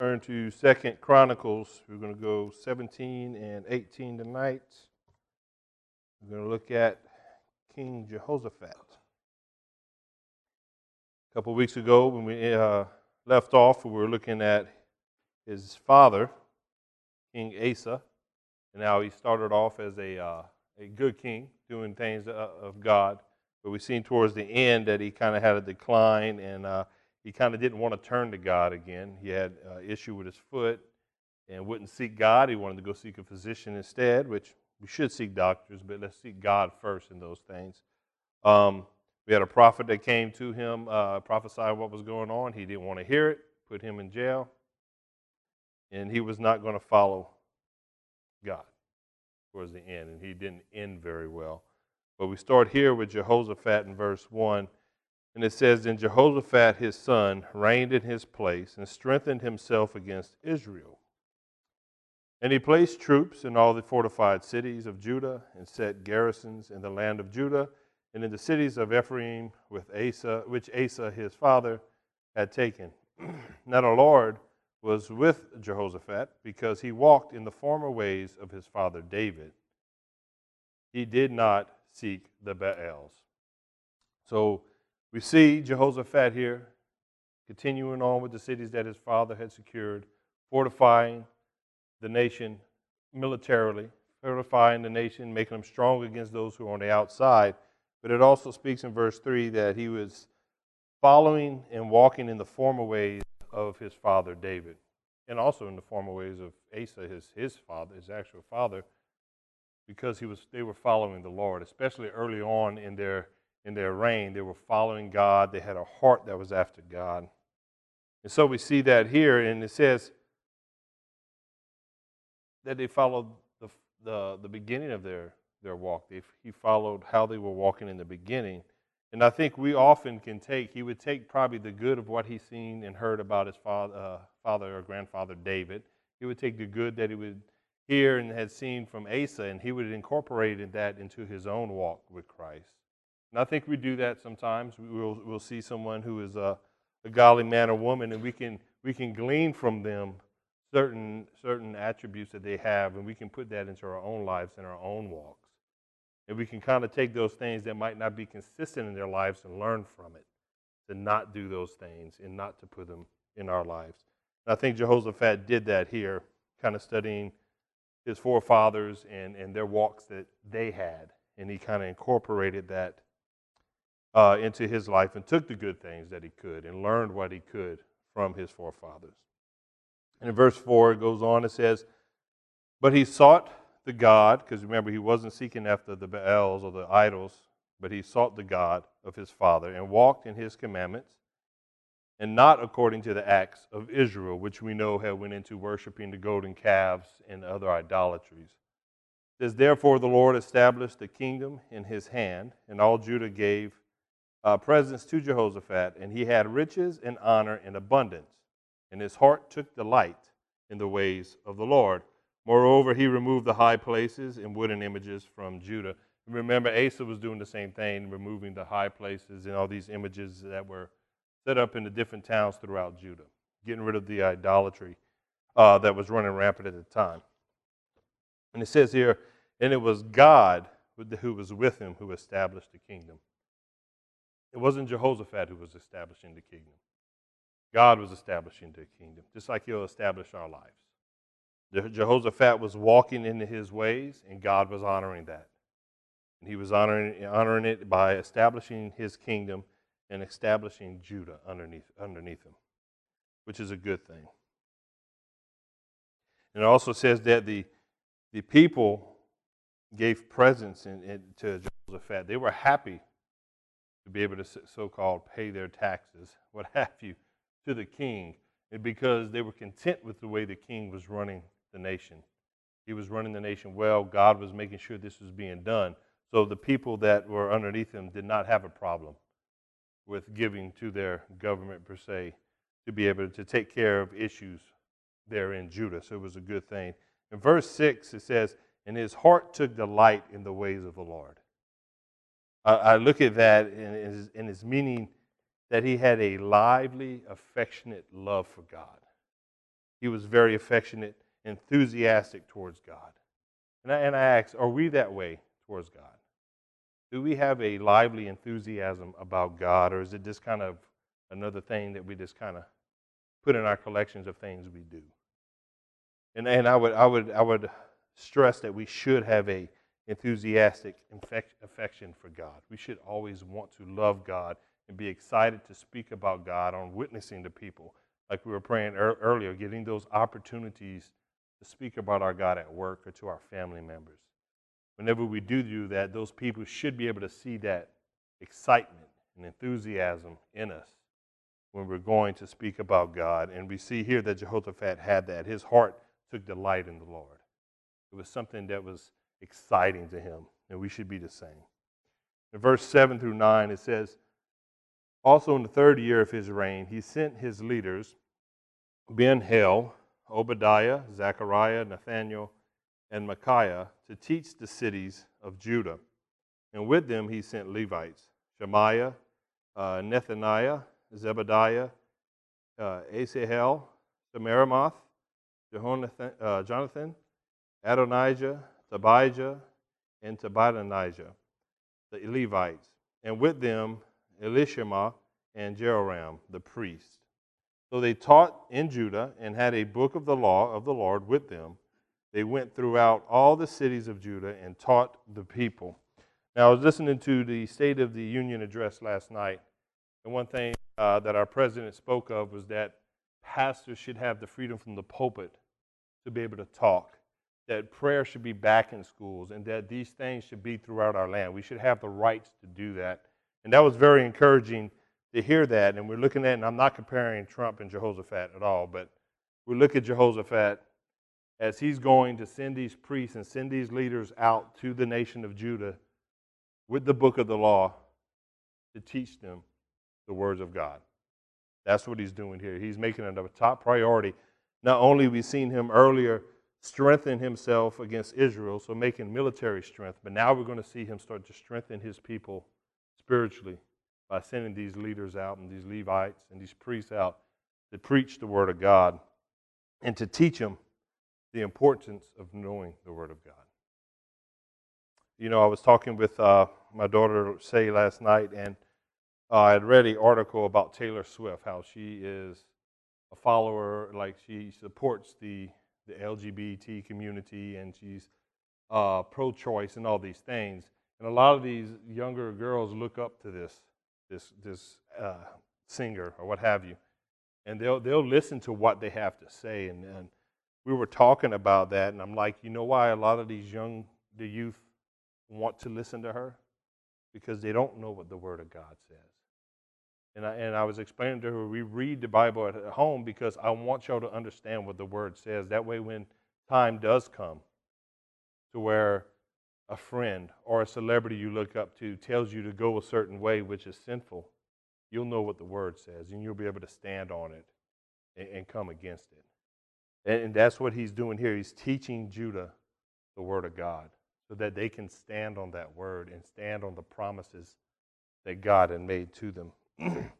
Turn to Second Chronicles. We're going to go 17 and 18 tonight. We're going to look at King Jehoshaphat. A couple weeks ago, when we uh, left off, we were looking at his father, King Asa, and now he started off as a, uh, a good king, doing things uh, of God. But we've seen towards the end that he kind of had a decline and uh, he kind of didn't want to turn to God again. He had uh, issue with his foot and wouldn't seek God. He wanted to go seek a physician instead, which we should seek doctors, but let's seek God first in those things. Um, we had a prophet that came to him, uh, prophesied what was going on. He didn't want to hear it, put him in jail, and he was not going to follow God towards the end, and he didn't end very well. But we start here with Jehoshaphat in verse 1 and it says, Then Jehoshaphat his son reigned in his place and strengthened himself against Israel. And he placed troops in all the fortified cities of Judah and set garrisons in the land of Judah and in the cities of Ephraim, with Asa, which Asa his father had taken. now the Lord was with Jehoshaphat because he walked in the former ways of his father David. He did not seek the Baals. So we see Jehoshaphat here continuing on with the cities that his father had secured, fortifying the nation militarily, fortifying the nation, making them strong against those who are on the outside. But it also speaks in verse 3 that he was following and walking in the former ways of his father David, and also in the former ways of Asa, his, his father, his actual father, because he was, they were following the Lord, especially early on in their in their reign. They were following God, they had a heart that was after God. And so we see that here, and it says that they followed the, the, the beginning of their, their walk. They, he followed how they were walking in the beginning. And I think we often can take, he would take probably the good of what he's seen and heard about his father, uh, father or grandfather David. He would take the good that he would hear and had seen from Asa, and he would incorporate that into his own walk with Christ. And I think we do that sometimes. We'll, we'll see someone who is a, a godly man or woman, and we can, we can glean from them certain, certain attributes that they have, and we can put that into our own lives and our own walks. And we can kind of take those things that might not be consistent in their lives and learn from it to not do those things and not to put them in our lives. And I think Jehoshaphat did that here, kind of studying his forefathers and, and their walks that they had. And he kind of incorporated that uh, into his life and took the good things that he could and learned what he could from his forefathers. And in verse 4, it goes on, and says, But he sought the God, because remember, he wasn't seeking after the Baals or the idols, but he sought the God of his father and walked in his commandments and not according to the acts of Israel, which we know had went into worshiping the golden calves and other idolatries. It says, Therefore the Lord established the kingdom in his hand, and all Judah gave uh, presents to Jehoshaphat, and he had riches and honor and abundance, and his heart took delight in the ways of the Lord. Moreover, he removed the high places and wooden images from Judah. Remember, Asa was doing the same thing, removing the high places and all these images that were set up in the different towns throughout Judah, getting rid of the idolatry uh, that was running rampant at the time. And it says here, and it was God who was with him who established the kingdom. It wasn't Jehoshaphat who was establishing the kingdom. God was establishing the kingdom, just like He'll establish our lives. Jehoshaphat was walking in His ways, and God was honoring that. And He was honoring, honoring it by establishing His kingdom and establishing Judah underneath, underneath Him, which is a good thing. And it also says that the, the people gave presents in, in, to Jehoshaphat. They were happy to be able to so called pay their taxes, what have you, to the king, and because they were content with the way the king was running the nation. He was running the nation well. God was making sure this was being done. So the people that were underneath him did not have a problem with giving to their government per se to be able to take care of issues there in Judah. So it was a good thing. In verse 6, it says, And his heart took delight in the ways of the Lord. I, look at that in, in its meaning that he had a lively, affectionate love for God. he was very affectionate, enthusiastic towards God. And I, and I ask, are we that way towards God? Do we have a lively enthusiasm about God, or is it just kind of another thing that we just kind of put in our collections of things we do? And, and I, would, I, would, I would stress that we should have a enthusiastic affection for God. We should always want to love God and be excited to speak about God on witnessing to people, like we were praying er- earlier, getting those opportunities to speak about our God at work or to our family members. Whenever we do do that, those people should be able to see that excitement and enthusiasm in us when we're going to speak about God. And we see here that Jehoshaphat had that. His heart took delight in the Lord. It was something that was exciting to him, and we should be the same. In verse 7 through 9, it says, Also in the third year of his reign, he sent his leaders, Ben Hail, Obadiah, Zechariah, Nathaniel, and Micaiah, to teach the cities of Judah. And with them he sent Levites, Shemaiah, uh, Nethaniah, Zebadiah, uh, Asahel, Semiramoth, Jehonathan, uh, Jonathan, Adonijah, Tobijah, and Tobadonijah, the Levites, and with them Elishama and Jehoram, the priest. So they taught in Judah and had a book of the law of the Lord with them. They went throughout all the cities of Judah and taught the people. Now, I was listening to the State of the Union address last night, and one thing uh, that our president spoke of was that pastors should have the freedom from the pulpit to be able to talk that prayer should be back in schools and that these things should be throughout our land. We should have the rights to do that. And that was very encouraging to hear that. And we're looking at, and I'm not comparing Trump and Jehoshaphat at all, but we look at Jehoshaphat as he's going to send these priests and send these leaders out to the nation of Judah with the book of the law to teach them the words of God. That's what he's doing here. He's making it a top priority. Not only we've seen him earlier strengthen himself against Israel, so making military strength. But now we're going to see him start to strengthen his people spiritually by sending these leaders out and these Levites and these priests out to preach the Word of God and to teach them the importance of knowing the Word of God. You know, I was talking with uh, my daughter, Say, last night, and uh, I had read an article about Taylor Swift, how she is a follower, like she supports the the LGBT community and she's uh, pro choice and all these things. And a lot of these younger girls look up to this, this, this uh, singer or what have you. And they'll, they'll listen to what they have to say. And, and we were talking about that, and I'm like, you know why a lot of these young, the youth want to listen to her? Because they don't know what the Word of God says. And I, and I was explaining to her, we read the Bible at home because I want y'all to understand what the Word says. That way, when time does come to where a friend or a celebrity you look up to tells you to go a certain way, which is sinful, you'll know what the Word says and you'll be able to stand on it and, and come against it. And, and that's what he's doing here. He's teaching Judah the Word of God so that they can stand on that Word and stand on the promises that God had made to them. The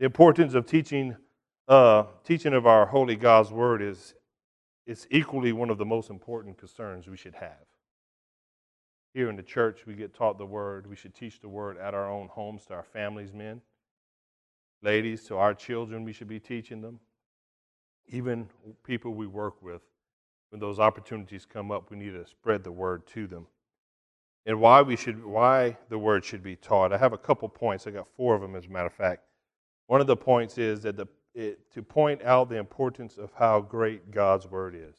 importance of teaching, uh, teaching of our holy God's word is it's equally one of the most important concerns we should have. Here in the church, we get taught the word. We should teach the word at our own homes to our families, men. Ladies, to our children, we should be teaching them. Even people we work with, when those opportunities come up, we need to spread the word to them and why we should why the word should be taught. I have a couple points. I got four of them, as a matter of fact. One of the points is that the, it, to point out the importance of how great God's word is.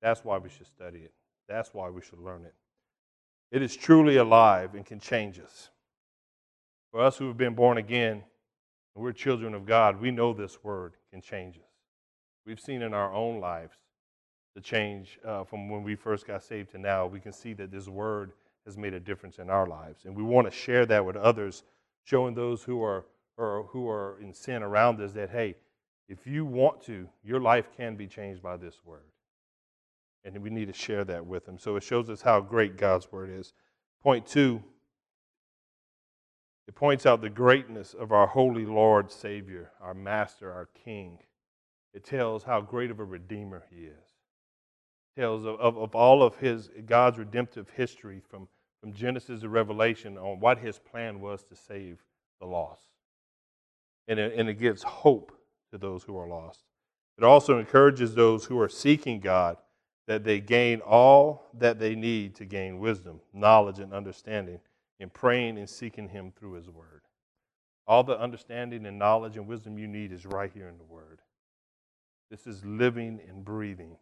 That's why we should study it. That's why we should learn it. It is truly alive and can change us. For us who have been born again, and we're children of God, we know this word can change us. We've seen in our own lives the change uh, from when we first got saved to now, we can see that this word has made a difference in our lives. And we want to share that with others, showing those who are, or who are in sin around us that, hey, if you want to, your life can be changed by this word. And we need to share that with them. So it shows us how great God's word is. Point two, it points out the greatness of our holy Lord, Savior, our Master, our King. It tells how great of a redeemer he is. Tells of, of, of all of his God's redemptive history from, from Genesis to Revelation on what his plan was to save the lost. And it, and it gives hope to those who are lost. It also encourages those who are seeking God that they gain all that they need to gain wisdom, knowledge, and understanding in praying and seeking Him through His Word. All the understanding and knowledge and wisdom you need is right here in the Word. This is living and breathing.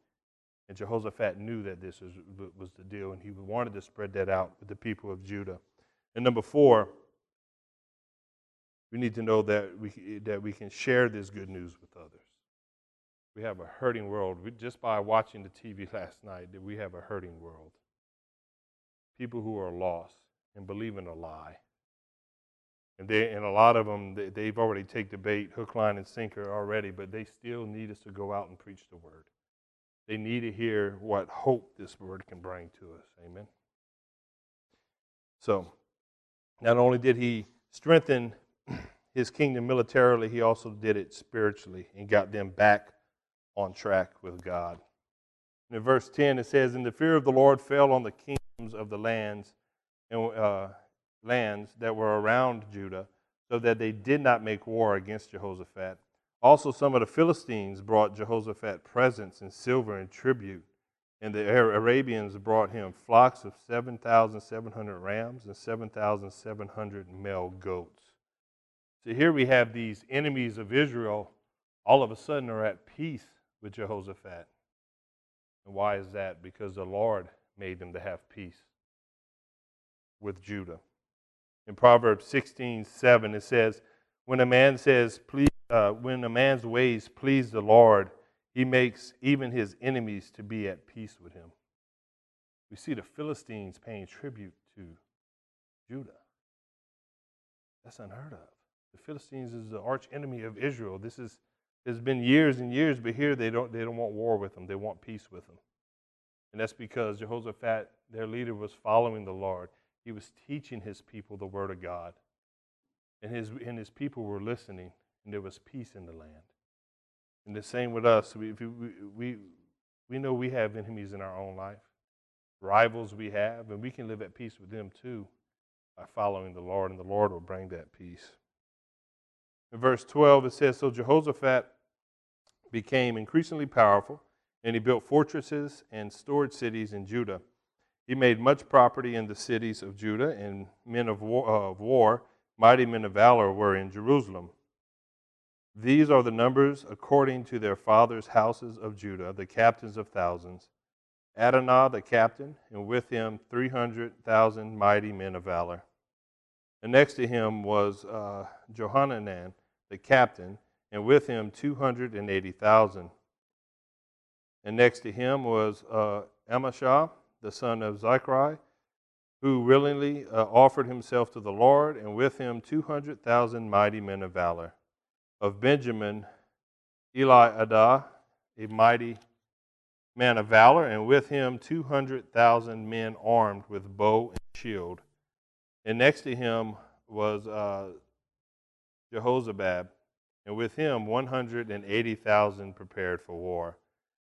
And Jehoshaphat knew that this was, was the deal, and he wanted to spread that out with the people of Judah. And number four, we need to know that we, that we can share this good news with others. We have a hurting world. We, just by watching the TV last night, that we have a hurting world. People who are lost and believe in a lie. And, they, and a lot of them, they, they've already taken the bait, hook, line, and sinker already, but they still need us to go out and preach the word. They need to hear what hope this word can bring to us. Amen. So, not only did he strengthen his kingdom militarily, he also did it spiritually and got them back on track with God. in verse 10, it says, And the fear of the Lord fell on the kingdoms of the lands and uh, lands that were around Judah, so that they did not make war against Jehoshaphat. Also, some of the Philistines brought Jehoshaphat presents and silver and tribute, and the Arabians brought him flocks of 7,700 rams and 7,700 male goats. So here we have these enemies of Israel all of a sudden are at peace with Jehoshaphat. And why is that? Because the Lord made them to have peace with Judah. In Proverbs 16 7, it says, When a man says, please, uh, when a man's ways please the Lord, he makes even his enemies to be at peace with him. We see the Philistines paying tribute to Judah. That's unheard of. The Philistines is the arch enemy of Israel. This is it's been years and years, but here they don't, they don't want war with them. They want peace with them. And that's because Jehoshaphat, their leader, was following the Lord. He was teaching his people the word of God. And his, and his people were listening, and there was peace in the land. And the same with us. We, we, we, we know we have enemies in our own life, rivals we have, and we can live at peace with them too by following the Lord, and the Lord will bring that peace. In verse 12, it says So Jehoshaphat became increasingly powerful, and he built fortresses and stored cities in Judah. He made much property in the cities of Judah, and men of war, uh, of war, mighty men of valor, were in Jerusalem. These are the numbers according to their fathers' houses of Judah, the captains of thousands. Adonai the captain, and with him 300,000 mighty men of valor. And next to him was uh, Johanan the captain, and with him 280,000. And next to him was uh, Amashah, the son of Zachari, who willingly uh, offered himself to the Lord, and with him 200,000 mighty men of valor. Of Benjamin, Eliada, a mighty man of valor, and with him 200,000 men armed with bow and shield. And next to him was uh, Jehozabad, and with him 180,000 prepared for war.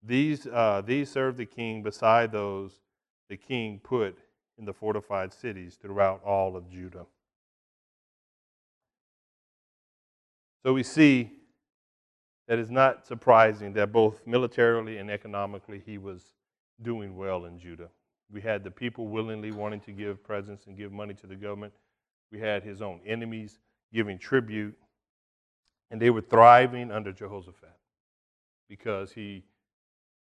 These, uh, these served the king beside those the king put in the fortified cities throughout all of Judah. So we see that it's not surprising that both militarily and economically he was doing well in Judah. We had the people willingly wanting to give presents and give money to the government. We had his own enemies giving tribute, and they were thriving under Jehoshaphat because he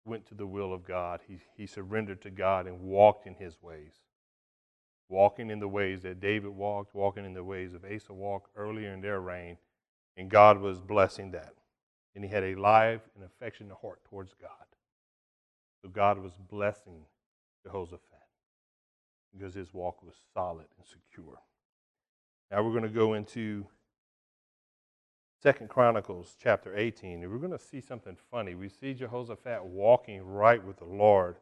went to the will of God. He, he surrendered to God and walked in his ways. Walking in the ways that David walked, walking in the ways of Asa walked earlier in their reign, and God was blessing that. And he had a live and affectionate heart towards God. So God was blessing Jehoshaphat because his walk was solid and secure. Now we're going to go into Second Chronicles chapter 18, and we're going to see something funny. We see Jehoshaphat walking right with the Lord.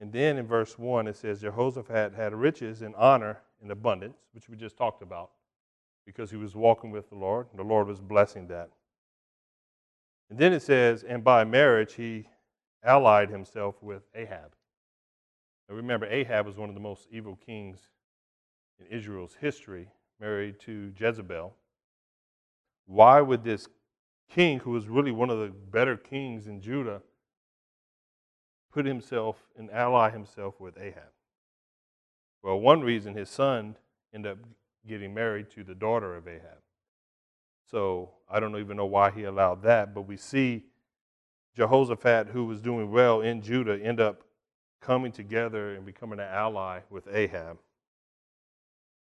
And then in verse 1, it says Jehoshaphat had riches and honor and abundance, which we just talked about, because he was walking with the Lord, and the Lord was blessing that. And then it says, and by marriage he allied himself with Ahab. Now remember, Ahab was one of the most evil kings in Israel's history, married to Jezebel. Why would this king, who was really one of the better kings in Judah, put himself and ally himself with Ahab? Well, one reason his son ended up getting married to the daughter of Ahab. So I don't even know why he allowed that, but we see Jehoshaphat, who was doing well in Judah, end up coming together and becoming an ally with Ahab.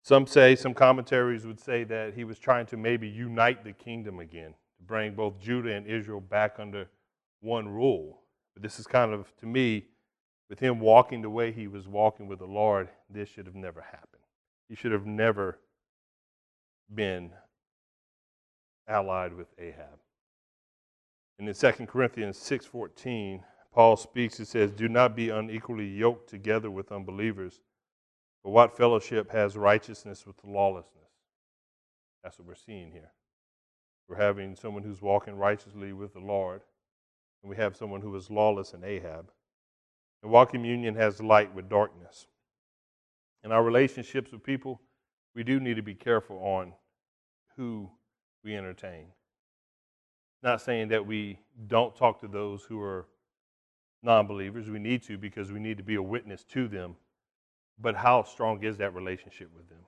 Some say, some commentaries would say that he was trying to maybe unite the kingdom again, to bring both Judah and Israel back under one rule. But this is kind of, to me, with him walking the way he was walking with the Lord, this should have never happened. He should have never been allied with Ahab. And in 2 Corinthians 6:14, Paul speaks, it says, Do not be unequally yoked together with unbelievers. For what fellowship has righteousness with lawlessness? That's what we're seeing here. We're having someone who's walking righteously with the Lord, and we have someone who is lawless in Ahab. And what communion has light with darkness? In our relationships with people, we do need to be careful on who we entertain. Not saying that we don't talk to those who are non believers. We need to because we need to be a witness to them. But how strong is that relationship with them?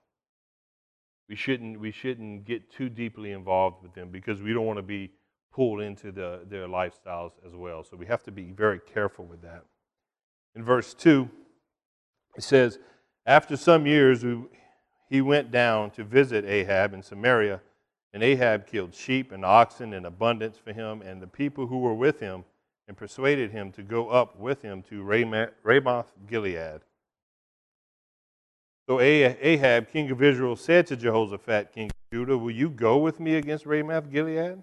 We shouldn't, we shouldn't get too deeply involved with them because we don't want to be pulled into the, their lifestyles as well. So we have to be very careful with that. In verse 2, it says, After some years, we, he went down to visit Ahab in Samaria, and Ahab killed sheep and oxen in abundance for him and the people who were with him and persuaded him to go up with him to Ramoth Gilead. So Ahab, king of Israel, said to Jehoshaphat, king of Judah, Will you go with me against Ramoth Gilead?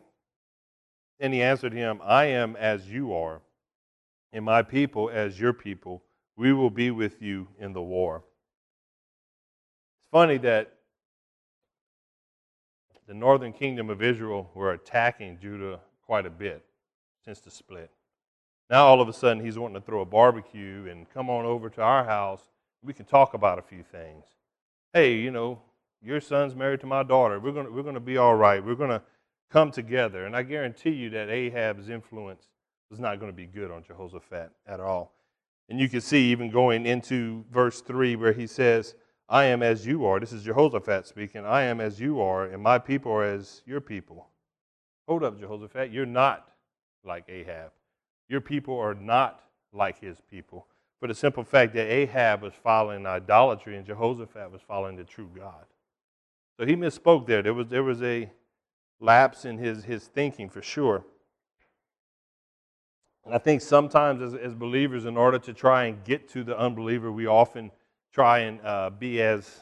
And he answered him, I am as you are, and my people as your people. We will be with you in the war. Funny that the northern kingdom of Israel were attacking Judah quite a bit since the split. Now all of a sudden he's wanting to throw a barbecue and come on over to our house. We can talk about a few things. Hey, you know, your son's married to my daughter. We're going we're to be all right. We're going to come together. And I guarantee you that Ahab's influence was not going to be good on Jehoshaphat at all. And you can see even going into verse 3 where he says, I am as you are. This is Jehoshaphat speaking. I am as you are, and my people are as your people. Hold up, Jehoshaphat. You're not like Ahab. Your people are not like his people. For the simple fact that Ahab was following idolatry and Jehoshaphat was following the true God. So he misspoke there. There was, there was a lapse in his, his thinking for sure. And I think sometimes as, as believers, in order to try and get to the unbeliever, we often try and uh, be as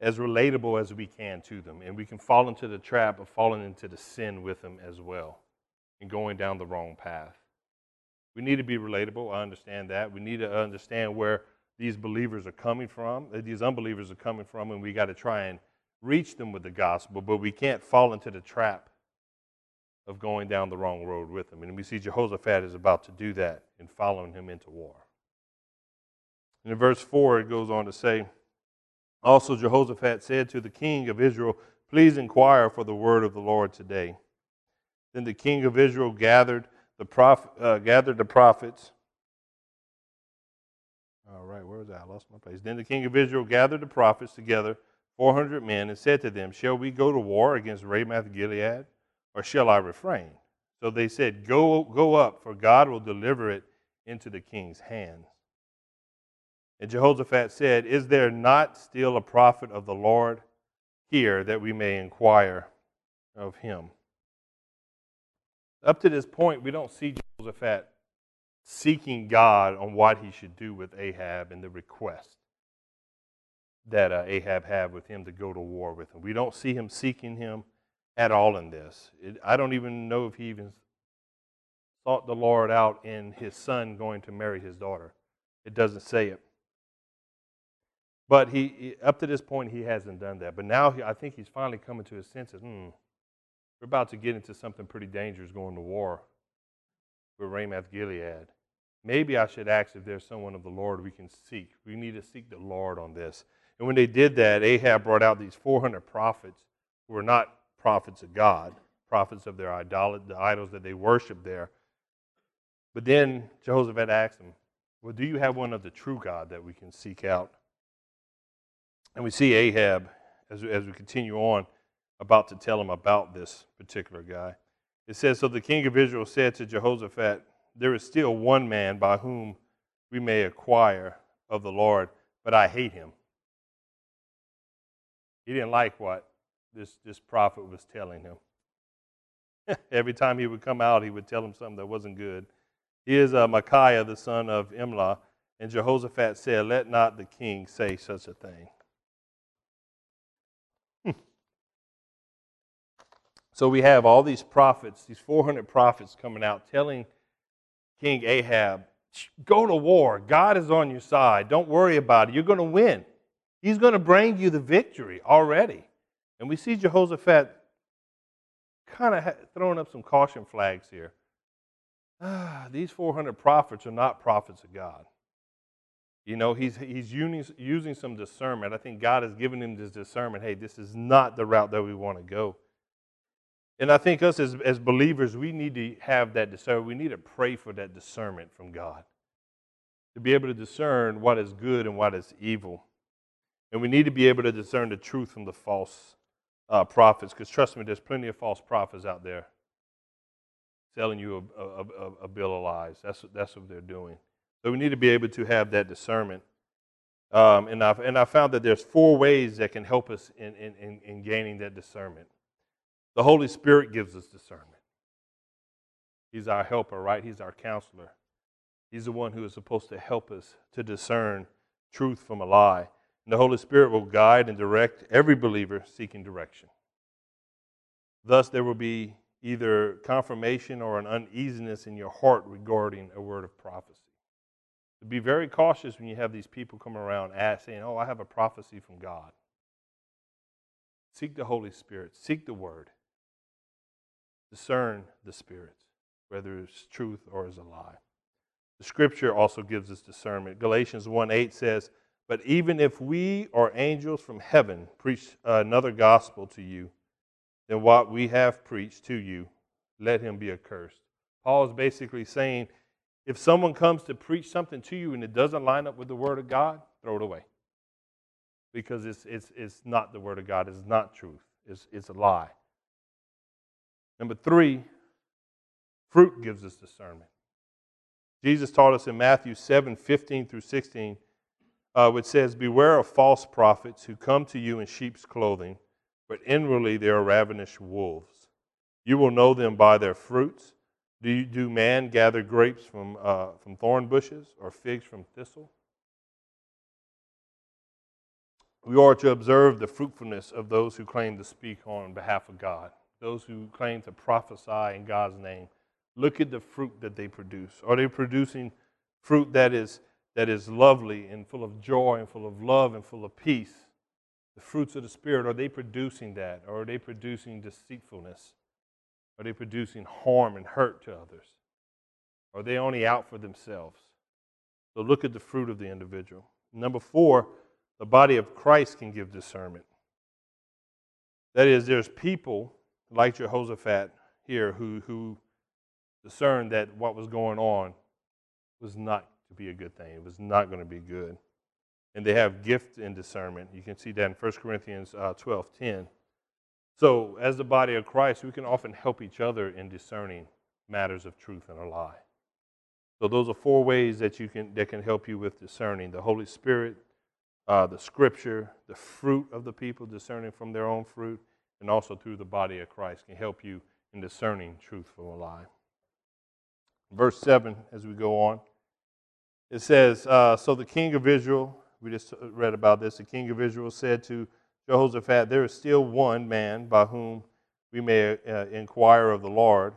as relatable as we can to them. And we can fall into the trap of falling into the sin with them as well and going down the wrong path. We need to be relatable. I understand that. We need to understand where these believers are coming from, these unbelievers are coming from, and we got to try and reach them with the gospel, but we can't fall into the trap of going down the wrong road with them. And we see Jehoshaphat is about to do that in following him into war. And in verse 4, it goes on to say, Also Jehoshaphat said to the king of Israel, Please inquire for the word of the Lord today. Then the king of Israel gathered the, prophet, uh, gathered the prophets. All right, where was I? I lost my place. Then the king of Israel gathered the prophets together, 400 men, and said to them, Shall we go to war against Ramoth Gilead, or shall I refrain? So they said, Go, go up, for God will deliver it into the king's hands. And Jehoshaphat said, Is there not still a prophet of the Lord here that we may inquire of him? Up to this point, we don't see Jehoshaphat seeking God on what he should do with Ahab and the request that uh, Ahab had with him to go to war with him. We don't see him seeking him at all in this. It, I don't even know if he even sought the Lord out in his son going to marry his daughter. It doesn't say it. But he, up to this point, he hasn't done that. But now he, I think he's finally coming to his senses. Hmm, we're about to get into something pretty dangerous going to war with Ramoth Gilead. Maybe I should ask if there's someone of the Lord we can seek. We need to seek the Lord on this. And when they did that, Ahab brought out these 400 prophets who were not prophets of God, prophets of their idol- the idols that they worshiped there. But then Jehoshaphat asked them, Well, do you have one of the true God that we can seek out? And we see Ahab, as, as we continue on, about to tell him about this particular guy. It says, So the king of Israel said to Jehoshaphat, There is still one man by whom we may acquire of the Lord, but I hate him. He didn't like what this, this prophet was telling him. Every time he would come out, he would tell him something that wasn't good. He is uh, Micaiah, the son of Imlah. And Jehoshaphat said, Let not the king say such a thing. So we have all these prophets, these 400 prophets coming out telling King Ahab, go to war. God is on your side. Don't worry about it. You're going to win. He's going to bring you the victory already. And we see Jehoshaphat kind of throwing up some caution flags here. Ah, these 400 prophets are not prophets of God. You know, he's, he's using, using some discernment. I think God has given him this discernment hey, this is not the route that we want to go. And I think us as, as believers, we need to have that discernment. We need to pray for that discernment from God to be able to discern what is good and what is evil. And we need to be able to discern the truth from the false uh, prophets, because trust me, there's plenty of false prophets out there selling you a, a, a, a bill of lies. That's, that's what they're doing. So we need to be able to have that discernment. Um, and, I've, and I found that there's four ways that can help us in, in, in gaining that discernment. The Holy Spirit gives us discernment. He's our helper, right? He's our counselor. He's the one who is supposed to help us to discern truth from a lie. And the Holy Spirit will guide and direct every believer seeking direction. Thus, there will be either confirmation or an uneasiness in your heart regarding a word of prophecy. To be very cautious when you have these people come around saying, Oh, I have a prophecy from God. Seek the Holy Spirit, seek the word discern the spirits, whether it's truth or is a lie. The scripture also gives us discernment. Galatians 1 8 says, But even if we or angels from heaven preach another gospel to you than what we have preached to you, let him be accursed. Paul is basically saying, if someone comes to preach something to you and it doesn't line up with the Word of God, throw it away. Because it's, it's, it's not the Word of God, it's not truth, it's, it's a lie. Number three, fruit gives us discernment. Jesus taught us in Matthew 7 15 through 16, uh, which says, Beware of false prophets who come to you in sheep's clothing, but inwardly they are ravenous wolves. You will know them by their fruits. Do, you, do man gather grapes from, uh, from thorn bushes or figs from thistle? We are to observe the fruitfulness of those who claim to speak on behalf of God those who claim to prophesy in God's name, look at the fruit that they produce. Are they producing fruit that is, that is lovely and full of joy and full of love and full of peace? The fruits of the Spirit, are they producing that? Or are they producing deceitfulness? Are they producing harm and hurt to others? Are they only out for themselves? So look at the fruit of the individual. Number four, the body of Christ can give discernment. That is, there's people like Jehoshaphat here, who, who discerned that what was going on was not to be a good thing. It was not going to be good. And they have gift in discernment. You can see that in 1 Corinthians uh, 12 10. So, as the body of Christ, we can often help each other in discerning matters of truth and a lie. So, those are four ways that, you can, that can help you with discerning the Holy Spirit, uh, the Scripture, the fruit of the people, discerning from their own fruit, and also through the body of Christ can help you in discerning truth from a lie. Verse 7, as we go on, it says, uh, So the king of Israel, we just read about this, the king of Israel said to Jehoshaphat, There is still one man by whom we may uh, inquire of the Lord,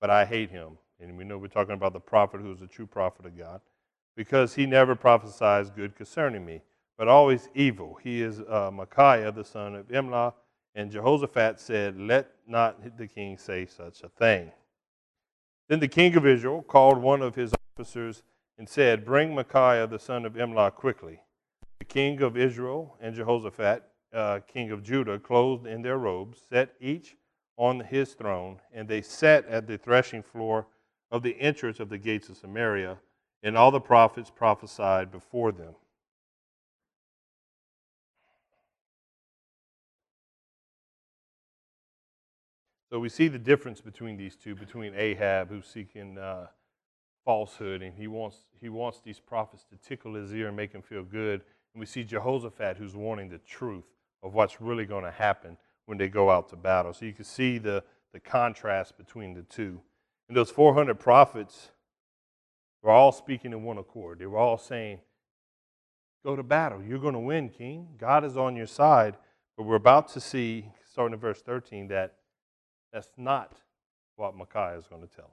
but I hate him. And we know we're talking about the prophet who is a true prophet of God, because he never prophesies good concerning me, but always evil. He is uh, Micaiah, the son of Imlah And Jehoshaphat said, Let not the king say such a thing. Then the king of Israel called one of his officers and said, Bring Micaiah the son of Imlah quickly. The king of Israel and Jehoshaphat, uh, king of Judah, clothed in their robes, set each on his throne, and they sat at the threshing floor of the entrance of the gates of Samaria, and all the prophets prophesied before them. So we see the difference between these two, between Ahab, who's seeking uh, falsehood, and he wants, he wants these prophets to tickle his ear and make him feel good. And we see Jehoshaphat, who's wanting the truth of what's really going to happen when they go out to battle. So you can see the, the contrast between the two. And those 400 prophets were all speaking in one accord. They were all saying, Go to battle. You're going to win, King. God is on your side. But we're about to see, starting in verse 13, that that's not what Micaiah is going to tell him.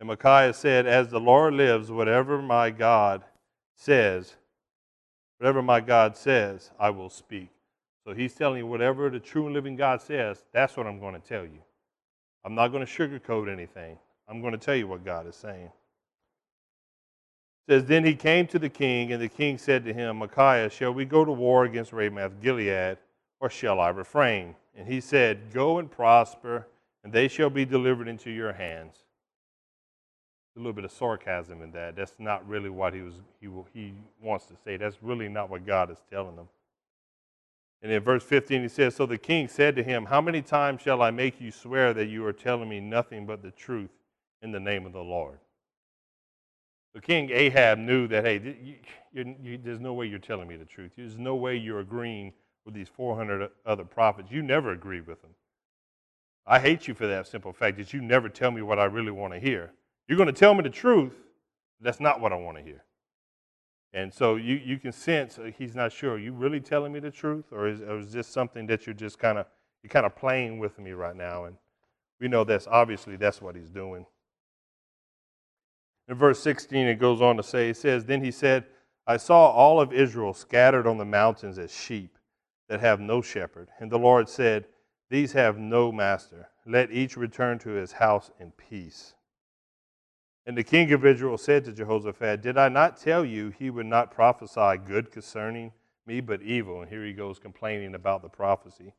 And Micaiah said, As the Lord lives, whatever my God says, whatever my God says, I will speak. So he's telling you, whatever the true and living God says, that's what I'm going to tell you. I'm not going to sugarcoat anything. I'm going to tell you what God is saying. It says, Then he came to the king, and the king said to him, Micaiah, shall we go to war against Ramoth Gilead, or shall I refrain? And he said, Go and prosper, and they shall be delivered into your hands. A little bit of sarcasm in that. That's not really what he was he he wants to say. That's really not what God is telling him. And in verse 15, he says, So the king said to him, How many times shall I make you swear that you are telling me nothing but the truth in the name of the Lord? The king Ahab knew that, hey, you, you, there's no way you're telling me the truth. There's no way you're agreeing with these 400 other prophets. You never agree with them. I hate you for that simple fact that you never tell me what I really want to hear. You're going to tell me the truth, that's not what I want to hear. And so you, you can sense uh, he's not sure. Are you really telling me the truth, or is, or is this something that you're just kind of you're kind of playing with me right now? And we know that's obviously that's what he's doing. In verse 16, it goes on to say, it says, Then he said, I saw all of Israel scattered on the mountains as sheep that have no shepherd. And the Lord said, These have no master. Let each return to his house in peace. And the king of Israel said to Jehoshaphat, Did I not tell you he would not prophesy good concerning me, but evil? And here he goes complaining about the prophecy.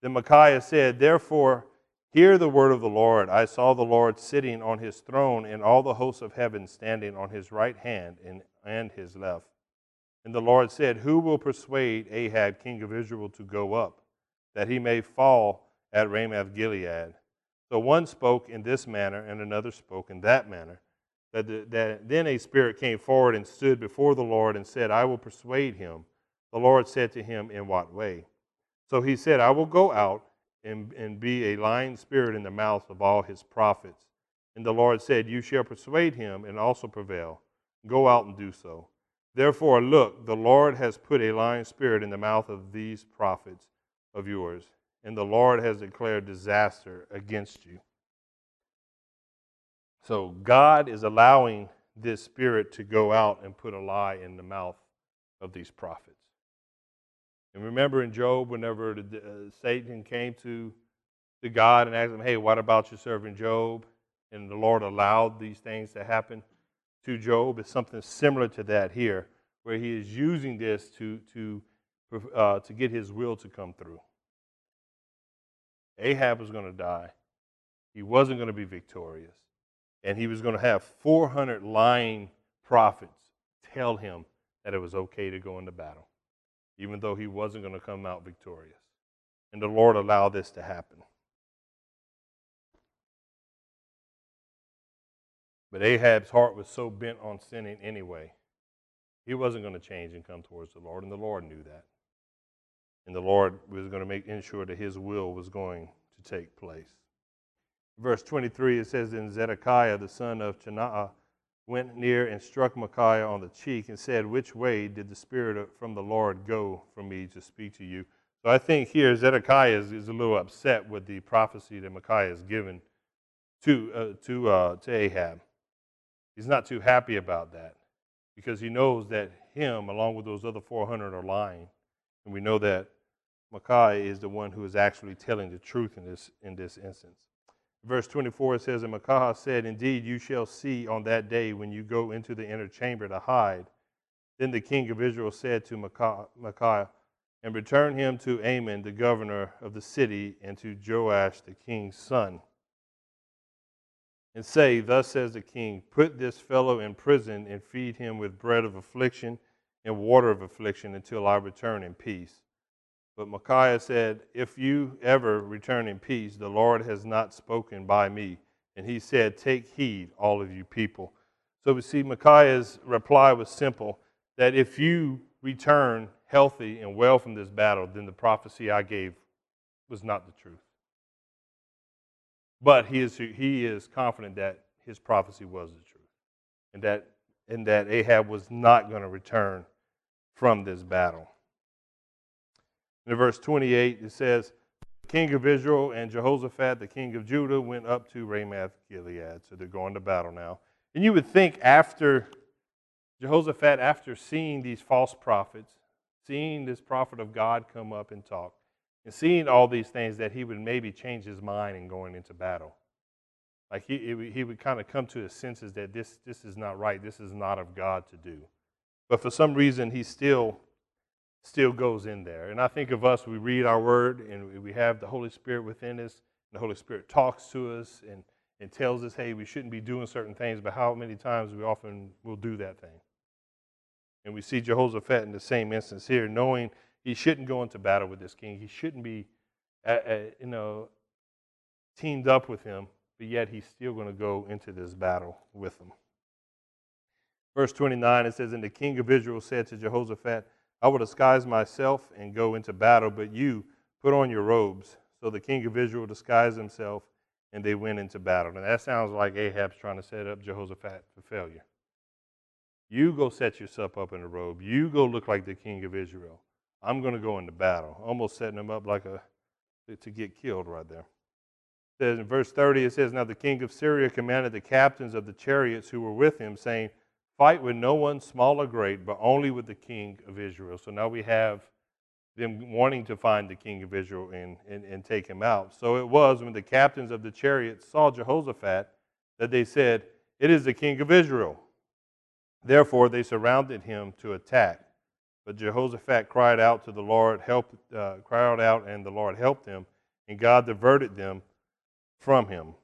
Then Micaiah said, Therefore, hear the word of the Lord. I saw the Lord sitting on his throne, and all the hosts of heaven standing on his right hand and, and his left. And the Lord said, Who will persuade Ahab, king of Israel, to go up, that he may fall at Ramoth Gilead? So one spoke in this manner, and another spoke in that manner. That, the, that then a spirit came forward and stood before the Lord and said, I will persuade him. The Lord said to him, In what way? So he said, I will go out and, and be a lying spirit in the mouth of all his prophets. And the Lord said, You shall persuade him and also prevail. Go out and do so. Therefore, look, the Lord has put a lying spirit in the mouth of these prophets of yours and the Lord has declared disaster against you. So God is allowing this spirit to go out and put a lie in the mouth of these prophets. And remember in Job, whenever the, uh, Satan came to, to God and asked him, Hey, what about your servant Job? And the Lord allowed these things to happen to Job. is something similar to that here, where he is using this to, to, uh, to get his will to come through. Ahab was going to die. He wasn't going to be victorious. And he was going to have 400 lying prophets tell him that it was okay to go into battle, even though he wasn't going to come out victorious. And the Lord allowed this to happen. But Ahab's heart was so bent on sinning anyway, he wasn't going to change and come towards the Lord, and the Lord knew that and the Lord was going to make ensure that his will was going to take place. Verse 23 it says, Then Zedekiah the son of Chenaanah went near and struck Micaiah on the cheek and said, Which way did the Spirit from the Lord go from me to speak to you? So I think here Zedekiah is, is a little upset with the prophecy that Micaiah has given to, uh, to, uh, to Ahab. He's not too happy about that because he knows that him, along with those other 400, are lying. And we know that Micaiah is the one who is actually telling the truth in this, in this instance. Verse 24 it says, And Micaiah said, Indeed, you shall see on that day when you go into the inner chamber to hide. Then the king of Israel said to Micaiah, And return him to Amon, the governor of the city, and to Joash, the king's son. And say, Thus says the king, Put this fellow in prison and feed him with bread of affliction and water of affliction until I return in peace. But Micaiah said, If you ever return in peace, the Lord has not spoken by me. And he said, Take heed, all of you people. So we see Micaiah's reply was simple that if you return healthy and well from this battle, then the prophecy I gave was not the truth. But he is, he is confident that his prophecy was the truth and that, and that Ahab was not going to return from this battle. In verse 28, it says, The king of Israel and Jehoshaphat, the king of Judah, went up to Ramoth Gilead. So they're going to battle now. And you would think after Jehoshaphat, after seeing these false prophets, seeing this prophet of God come up and talk, and seeing all these things, that he would maybe change his mind in going into battle. Like he, he would kind of come to his senses that this, this is not right, this is not of God to do. But for some reason, he still still goes in there. And I think of us, we read our word and we have the Holy Spirit within us, and the Holy Spirit talks to us and, and tells us, hey, we shouldn't be doing certain things, but how many times we often will do that thing. And we see Jehoshaphat in the same instance here, knowing he shouldn't go into battle with this king. He shouldn't be, you know, teamed up with him, but yet he's still going to go into this battle with him. Verse 29, it says, And the king of Israel said to Jehoshaphat, I will disguise myself and go into battle, but you put on your robes. So the king of Israel disguised himself, and they went into battle. And that sounds like Ahab's trying to set up Jehoshaphat for failure. You go set yourself up in a robe. You go look like the king of Israel. I'm going to go into battle. Almost setting him up like a to get killed right there. It says in verse 30, it says, Now the king of Syria commanded the captains of the chariots who were with him, saying, Fight with no one, small or great, but only with the king of Israel. So now we have them wanting to find the king of Israel and, and, and take him out. So it was when the captains of the chariots saw Jehoshaphat that they said, It is the king of Israel. Therefore they surrounded him to attack. But Jehoshaphat cried out to the Lord, help, uh, cried out, and the Lord helped him, and God diverted them from him.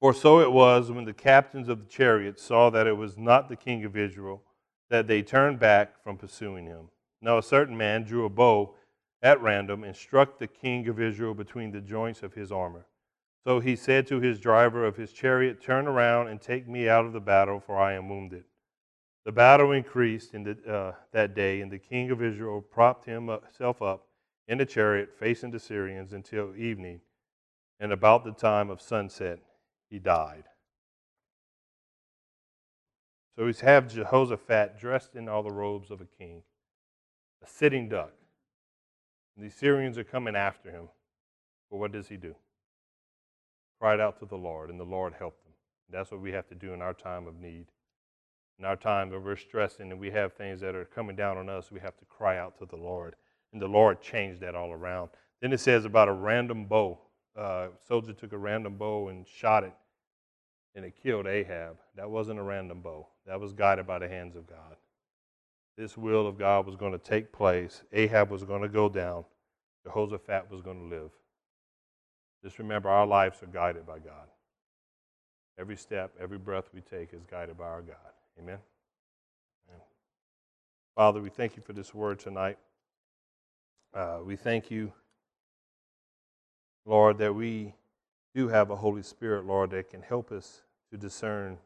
For so it was when the captains of the chariots saw that it was not the king of Israel, that they turned back from pursuing him. Now a certain man drew a bow at random and struck the king of Israel between the joints of his armor. So he said to his driver of his chariot, Turn around and take me out of the battle, for I am wounded. The battle increased in the, uh, that day, and the king of Israel propped himself up in the chariot facing the Syrians until evening. And about the time of sunset, he died. So he's have Jehoshaphat dressed in all the robes of a king, a sitting duck. And the Syrians are coming after him. But what does he do? Cried out to the Lord, and the Lord helped him. That's what we have to do in our time of need. In our time where we're stressing and we have things that are coming down on us, we have to cry out to the Lord. And the Lord changed that all around. Then it says about a random bow uh, soldier took a random bow and shot it, and it killed Ahab. That wasn't a random bow, that was guided by the hands of God. This will of God was going to take place. Ahab was going to go down. Jehoshaphat was going to live. Just remember, our lives are guided by God. Every step, every breath we take is guided by our God. Amen. Amen. Father, we thank you for this word tonight. Uh, we thank you. Lord, that we do have a Holy Spirit, Lord, that can help us to discern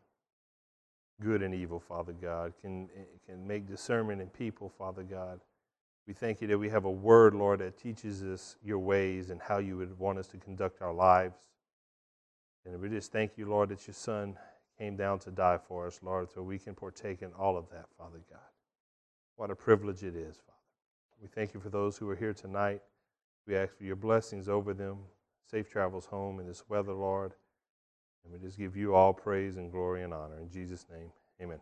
good and evil, Father God, can, can make discernment in people, Father God. We thank you that we have a word, Lord, that teaches us your ways and how you would want us to conduct our lives. And we just thank you, Lord, that your Son came down to die for us, Lord, so we can partake in all of that, Father God. What a privilege it is, Father. We thank you for those who are here tonight. We ask for your blessings over them, safe travels home in this weather, Lord. And we just give you all praise and glory and honor. In Jesus' name, amen.